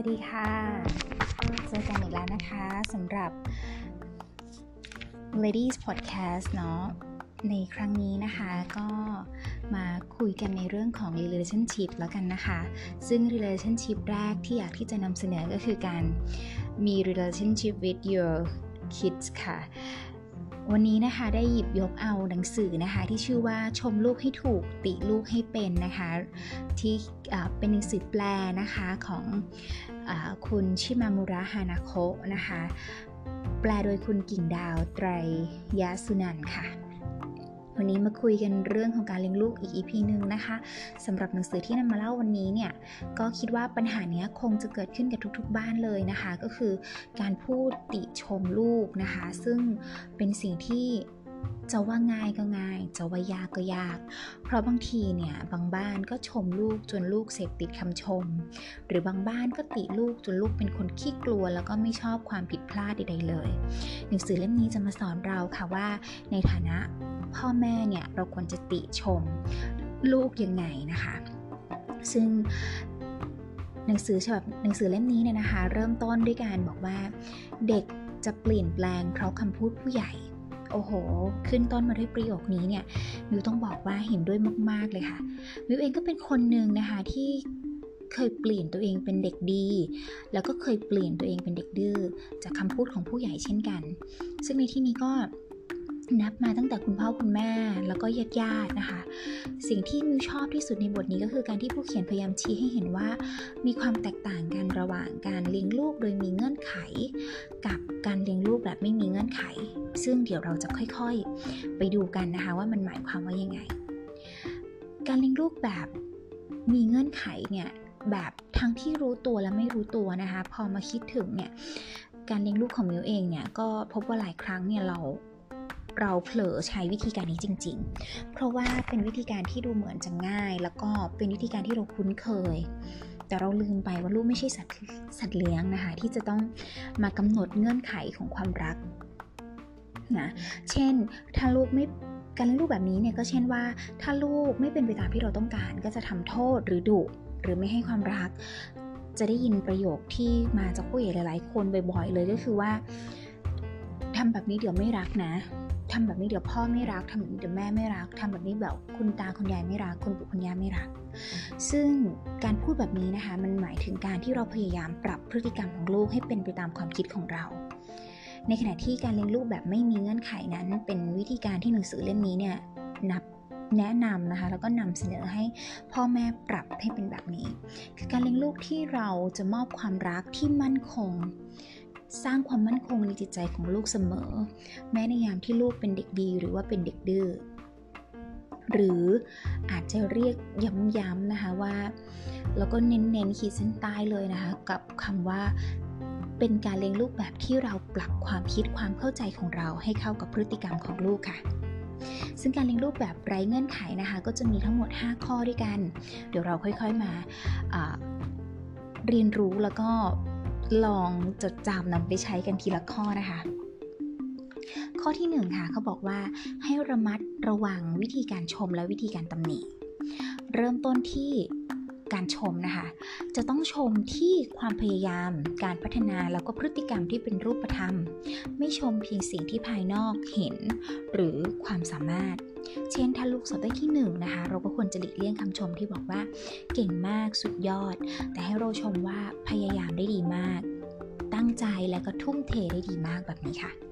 วัสดีค่ะ เจอกันอีกแล้วนะคะสำหรับ Ladies Podcast เนาะ ในครั้งนี้นะคะก็มาคุยกันในเรื่องของ relationship แล้วกันนะคะ ซึ่ง relationship แรกที่อยากที่จะนำเสนอก็คือการมี relationship with your kids ค่ะ วันนี้นะคะได้หยิบยกเอาหนังสือนะคะ ที่ชื่อว่าชมลูกให้ถูกติลูกให้เป็นนะคะ ที่เป็นหนังสือแปลนะคะของอคุณชิมามุระฮานาโคะนะคะ แปลโดยคุณกิ่งดาวไตรยาสุนันค่ะ วันนี้มาคุยกันเรื่องของการเลี้ยงลูกอีกอีพีหนึ่งนะคะสำหรับหนังสือที่นำมาเล่าวันนี้เนี่ยก็คิดว่าปัญหานี้คงจะเกิดขึ้นกับทุกๆบ้านเลยนะคะ ก็คือการพูดติชมลูกนะคะ ซึ่งเป็นสิ่งที่ จะว่าง่ายก็ง่าย จะว่ายากก็ยาก เพราะบางทีเนี่ยบางบ้านก็ชมลูกจนลูกเสพติดคำชม หรือบางบ้านก็ติลูกจนลูกเป็นคนขี้กลัว แล้วก็ไม่ชอบความผิดพลาดใดๆเลย หนังสือเล่มนี้จะมาสอนเราค่ะว่า ในฐานะพ่อแม่เนี่ยเราควรจะติชมลูกยังไงนะคะ ซึ่งหนังสือฉบับหนังสือเล่มนี้เนี่ยนะคะ เริ่มต้นด้วยการบอกว่า เด็กจะเปลี่ยนแปลงเพราะคำพูดผู้ใหญ่ อ้โห ขึ้นต้นมาด้วยประโยคนี้เนี่ยมิวต้องบอกว่าเห็นด้วยมาก ๆ เลยค่ะมิวเองก็เป็นคนหนึ่งนะคะที่เคยเปลี่ยนตัวเองเป็นเด็กดี แล้วก็เคยเปลี่ยนตัวเองเป็นเด็กดื้อจากคำพูดของผู้ใหญ่เช่นกัน ซึ่งในที่นี้ก็ นับมาตั้งแต่คุณพ่อคุณแม่แล้วก็ญาติญาตินะคะ สิ่งที่มิวชอบที่สุดในบทนี้ก็คือการที่ผู้เขียนพยายามชี้ให้เห็นว่า มีความแตกต่างกันระหว่างการเลี้ยงลูกโดยมีเงื่อนไข กับการเลี้ยงลูกแบบไม่มีเงื่อนไข ซึ่งเดี๋ยวเราจะค่อยๆ ไปดูกันนะคะว่ามันหมายความว่ายังไง การเลี้ยงลูกแบบมีเงื่อนไขเนี่ยแบบทั้งที่รู้ตัวและไม่รู้ตัวนะคะ พอมาคิดถึงเนี่ยการเลี้ยงลูกของมิวเองเนี่ยก็พบว่าหลายครั้งเนี่ยเรา เราเผลอใช้วิธีการนี้จริง ๆ เพราะว่าเป็นวิธีการที่ดูเหมือนจะง่าย แล้วก็เป็นวิธีการที่เราคุ้นเคย แต่เราลืมไปว่าลูกไม่ใช่สัตว์สัตว์เลี้ยงนะคะ ที่จะต้องมากำหนดเงื่อนไขของความรักนะเช่น ถ้าลูกไม่การเลี้ยงลูกแบบนี้เนี่ยก็เช่นว่า ถ้าลูกไม่เป็นไปตามที่เราต้องการ ก็จะทำโทษหรือดุหรือไม่ให้ความรัก จะได้ยินประโยคที่มาจากผู้ใหญ่หลาย ๆ คนบ่อย ๆ เลยก็คือว่า ทำแบบนี้เดี๋ยวไม่รักนะทำแบบนี้เดี๋ยวพ่อไม่รักทำแบบนี้เดี๋ยวแม่ไม่รักทำแบบนี้แบบคุณตาคุณยายไม่รักคุณปู่คุณย่าไม่รัก ซึ่งการพูดแบบนี้นะคะ มันหมายถึงการที่เราพยายามปรับพฤติกรรมของลูกให้เป็นไปตามความคิดของเรา ในขณะที่การเลี้ยงลูกแบบไม่มีเงื่อนไขนั้น เป็นวิธีการที่หนังสือเล่มนี้เนี่ยนับแนะนำนะคะแล้วก็นำเสนอให้พ่อแม่ปรับให้เป็นแบบนี้ คือการเลี้ยงลูกที่เราจะมอบความรักที่มั่นคง สร้างความมั่นคงในจิตใจของลูกเสมอ แม้ในยามที่ลูกเป็นเด็กดีหรือว่าเป็นเด็กดื้อหรืออาจจะเรียกย้ำๆนะคะว่า แล้วก็เน้นๆขีดเส้นใต้เลยนะคะ กับคำว่าเป็นการเลี้ยงลูกแบบที่เราปรับความคิดความเข้าใจของเราให้เข้ากับพฤติกรรมของลูกค่ะ ซึ่งการเลี้ยงลูกแบบไร้เงื่อนไขนะคะ ก็จะมีทั้งหมด 5 ข้อด้วยกัน เดี๋ยวเราค่อยๆมาเรียนรู้แล้วก็ ลองจดจำนำไปใช้กันทีละข้อนะคะ ข้อที่1ค่ะเขาบอกว่าให้ระมัดระวังวิธีการชมและวิธีการตำหนิ เริ่มต้นที่ การชมนะคะ จะต้องชมที่ความพยายาม การพัฒนาแล้วก็พฤติกรรมที่เป็นรูปธรรม ไม่ชมเพียงสิ่งที่ภายนอกเห็น หรือความสามารถ เช่นถ้าลูกสอบได้ที่1นนะคะ เราก็ควรจะหลีกเลี่ยงคำชมที่บอกว่า เก่งมากสุดยอด แต่ให้เราชมว่าพยายามได้ดีมาก ตั้งใจและก็ทุ่มเทได้ดีมากแบบนี้ค่ะ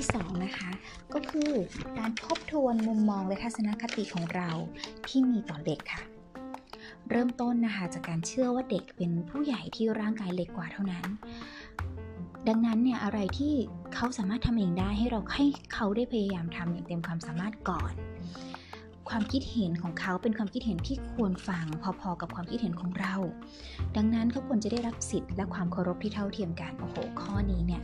ที่2นะคะก็คือการทบทวนมุมมองและทัศนคติของเราที่มีต่อเด็กค่ะ เริ่มต้นนะคะจากการเชื่อว่าเด็กเป็นผู้ใหญ่ที่ร่างกายเล็กกว่าเท่านั้น ดังนั้นเนี่ยอะไรที่เขาสามารถทำเองได้ให้เราให้เขาได้พยายามทำอย่างเต็มความสามารถก่อน ความคิดเห็นของเขาเป็นความคิดเห็นที่ควรฟังพอๆกับความคิดเห็นของเรา ดังนั้นเขาควรจะได้รับสิทธิ์และความเคารพที่เท่าเทียมกันโอ้โหข้อนี้เนี่ย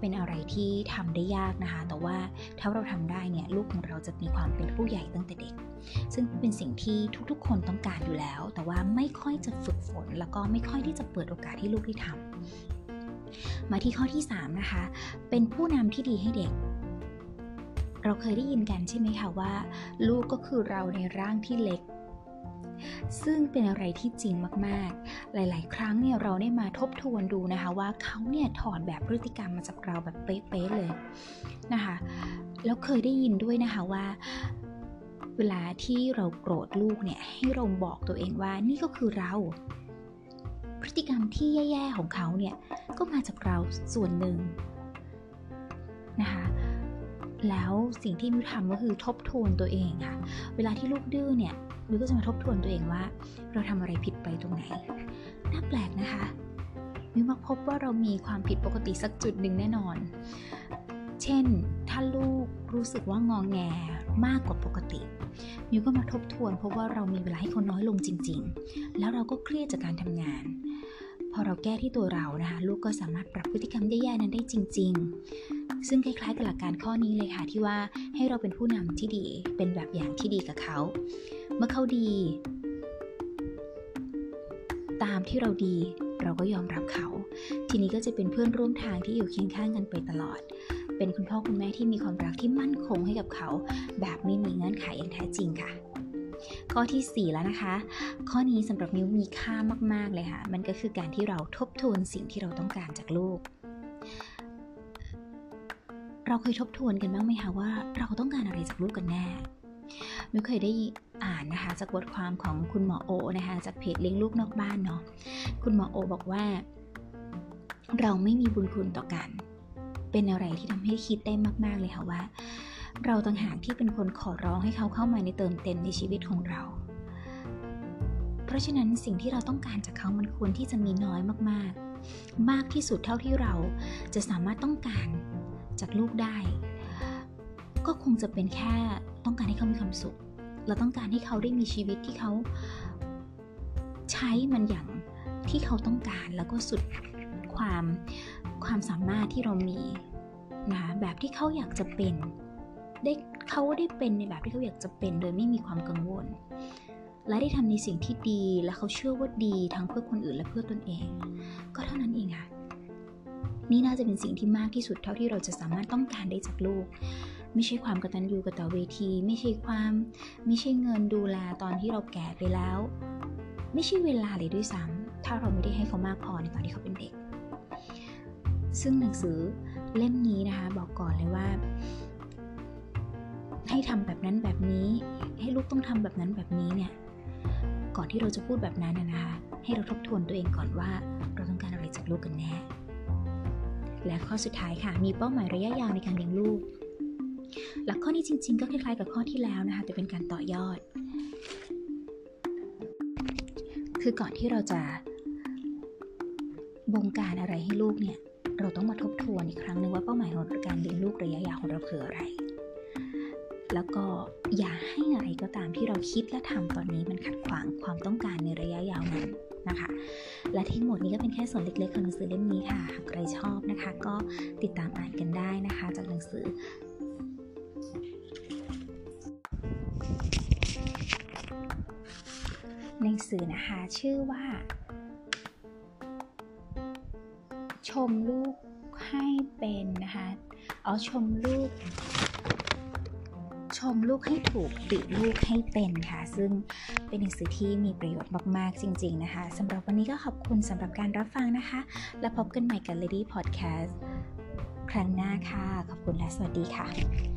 เป็นอะไรที่ทำได้ยากนะคะ แต่ว่าถ้าเราทำได้เนี่ยลูกของเราจะมีความเป็นผู้ใหญ่ตั้งแต่เด็ก ซึ่งเป็นสิ่งที่ทุกๆ คนต้องการอยู่แล้ว แต่ว่าไม่ค่อยจะฝึกฝน แล้วก็ไม่ค่อยที่จะเปิดโอกาสให้ลูกได้ทำมาที่ข้อที่ 3 นะคะ เป็นผู้นำที่ดีให้เด็ก เราเคยได้ยินกันใช่ไหมคะว่า ลูกก็คือเราในร่างที่เล็ก ซึ่งเป็นอะไรที่จริงมากๆ หลาย ๆ ครั้งเนี่ยเราได้มาทบทวนดูนะคะว่าเขาเนี่ยถอดแบบพฤติกรรมมาจากเราแบบเป๊ะๆเลยนะคะ แล้วเคยได้ยินด้วยนะคะว่าเวลาที่เราโกรธลูกเนี่ยให้เราบอกตัวเองว่านี่ก็คือเรา พฤติกรรมที่แย่ ๆ ของเขาเนี่ยก็มาจากเราส่วนหนึ่งนะคะ แล้วสิ่งที่มิวทำก็คือทบทวนตัวเองค่ะ เวลาที่ลูกดื้อเนี่ยมิวก็จะมาทบทวนตัวเองว่า เราทำอะไรผิดไปตรงไหน น่าแปลกนะคะ มิวมาพบว่าเรามีความผิดปกติสักจุดหนึ่งแน่นอน เช่น ถ้าลูกรู้สึกว่างองแงมากกว่าปกติ มิวก็มาทบทวน เพราะว่าเรามีเวลาให้เขาน้อยลงจริง ๆ แล้วเราก็เครียดจากการทำงานพอเราแก้ที่ตัวเรานะคะลูกก็สามารถปรับพฤติกรรมแย่ๆนั้นได้จริง ๆ ซึ่งคล้ายๆกับหลักการข้อนี้เลยค่ะที่ว่าให้เราเป็นผู้นำที่ดีเป็นแบบอย่างที่ดีกับเขา เมื่อเขาดี ตามที่เราดีเราก็ยอมรับเขา ทีนี้ก็จะเป็นเพื่อนร่วมทางที่อยู่เคียงข้างกันไปตลอด เป็นคุณพ่อคุณแม่ที่มีความรักที่มั่นคงให้กับเขา แบบไม่มีเงื่อนไขอย่างแท้จริงค่ะ ข้อที่ 4 แล้วนะคะ ข้อนี้สำหรับมิวมีค่ามาก ๆ เลยค่ะ มันก็คือการที่เราทบทวนสิ่งที่เราต้องการจากลูก เราเคยทบทวนกันบ้างไหมคะว่า เราต้องการอะไรจากลูกกันแน่มิวเคยได้อ่านนะคะจากบทความของคุณหมอโอนะคะจากเพจเลี้ยงลูกนอกบ้านเนาะคุณหมอโอบอกว่า เราไม่มีบุญคุณต่อกัน เป็นอะไรที่ทำให้คิดได้มาก ๆเลยค่ะว่า เราต่างหากที่เป็นคนขอร้องให้เขาเข้ามาในเติมเต็มในชีวิตของเรา เพราะฉะนั้นสิ่งที่เราต้องการจากเขามันควรที่จะมีน้อยมากๆ มากที่สุดเท่าที่เราจะสามารถต้องการ จากลูกได้ ก็คงจะเป็นแค่ต้องการให้เขามีความสุขเราต้องการให้เขาได้มีชีวิตที่เขาใช้มันอย่างที่เขาต้องการแล้วก็สุดความความสามารถที่เรามีนะคะแบบที่เขาอยากจะเป็นได้เขาได้เป็นในแบบที่เขาอยากจะเป็น โดยไม่มีความกังวล และได้ทำในสิ่งที่ดีและเขาเชื่อว่าดีทั้งเพื่อคนอื่นและเพื่อตนเอง ก็เท่านั้นเองค่ะ นี่น่าจะเป็นสิ่งที่มากที่สุดเท่าที่เราจะสามารถต้องการได้จากลูก ไม่ใช่ความกระตัญญูกระตเวที ไม่ใช่ความ ไม่ใช่เงินดูแลตอนที่เราแก่ไปแล้ว ไม่ใช่เวลาเลยด้วยซ้ำถ้าเราไม่ได้ให้เขามากพอในตอนที่เขาเป็นเด็ก ซึ่งหนังสือเล่มนี้นะคะบอกก่อนเลยว่า ให้ทำแบบนั้นแบบนี้ ให้ลูกต้องทำแบบนั้นแบบนี้เนี่ยก่อนที่เราจะพูดแบบนั้นนะคะ ให้เราทบทวนตัวเองก่อนว่าเราต้องการอะไรจากลูกกันแน่ และข้อสุดท้ายค่ะ มีเป้าหมายระยะยาวในการเลี้ยงลูก หลักข้อนี้จริง ๆ ก็คล้ายๆ กับข้อที่แล้วนะคะ แต่เป็นการต่อยอด คือก่อนที่เราจะบงการอะไรให้ลูกเนี่ย เราต้องมาทบทวนอีกครั้งหนึ่งว่าเป้าหมายของการเลี้ยงลูกระยะยาวของเราคืออะไร แล้วก็อย่าให้อะไรก็ตามที่เราคิดและทำตอนนี้มันขัดขวางความต้องการในระยะยาวนั้น นะคะ และทั้งหมดนี้ก็เป็นแค่ส่วนเล็กๆของหนังสือเล่มนี้ค่ะ หากใครชอบนะคะ ก็ติดตามอ่านกันได้นะคะ จากหนังสือหนังสือนะคะชื่อว่า ชมลูกให้เป็นนะคะ เอาชมลูก ชมลูกให้ถูกติลูกให้เป็นค่ะ ซึ่งเป็นหนังสือที่มีประโยชน์มาก ๆ จริง ๆ นะคะสำหรับวันนี้ก็ขอบคุณสำหรับการรับฟังนะคะ แล้วพบกันใหม่กับ Lady Podcast ครั้งหน้าค่ะ ขอบคุณและสวัสดีค่ะ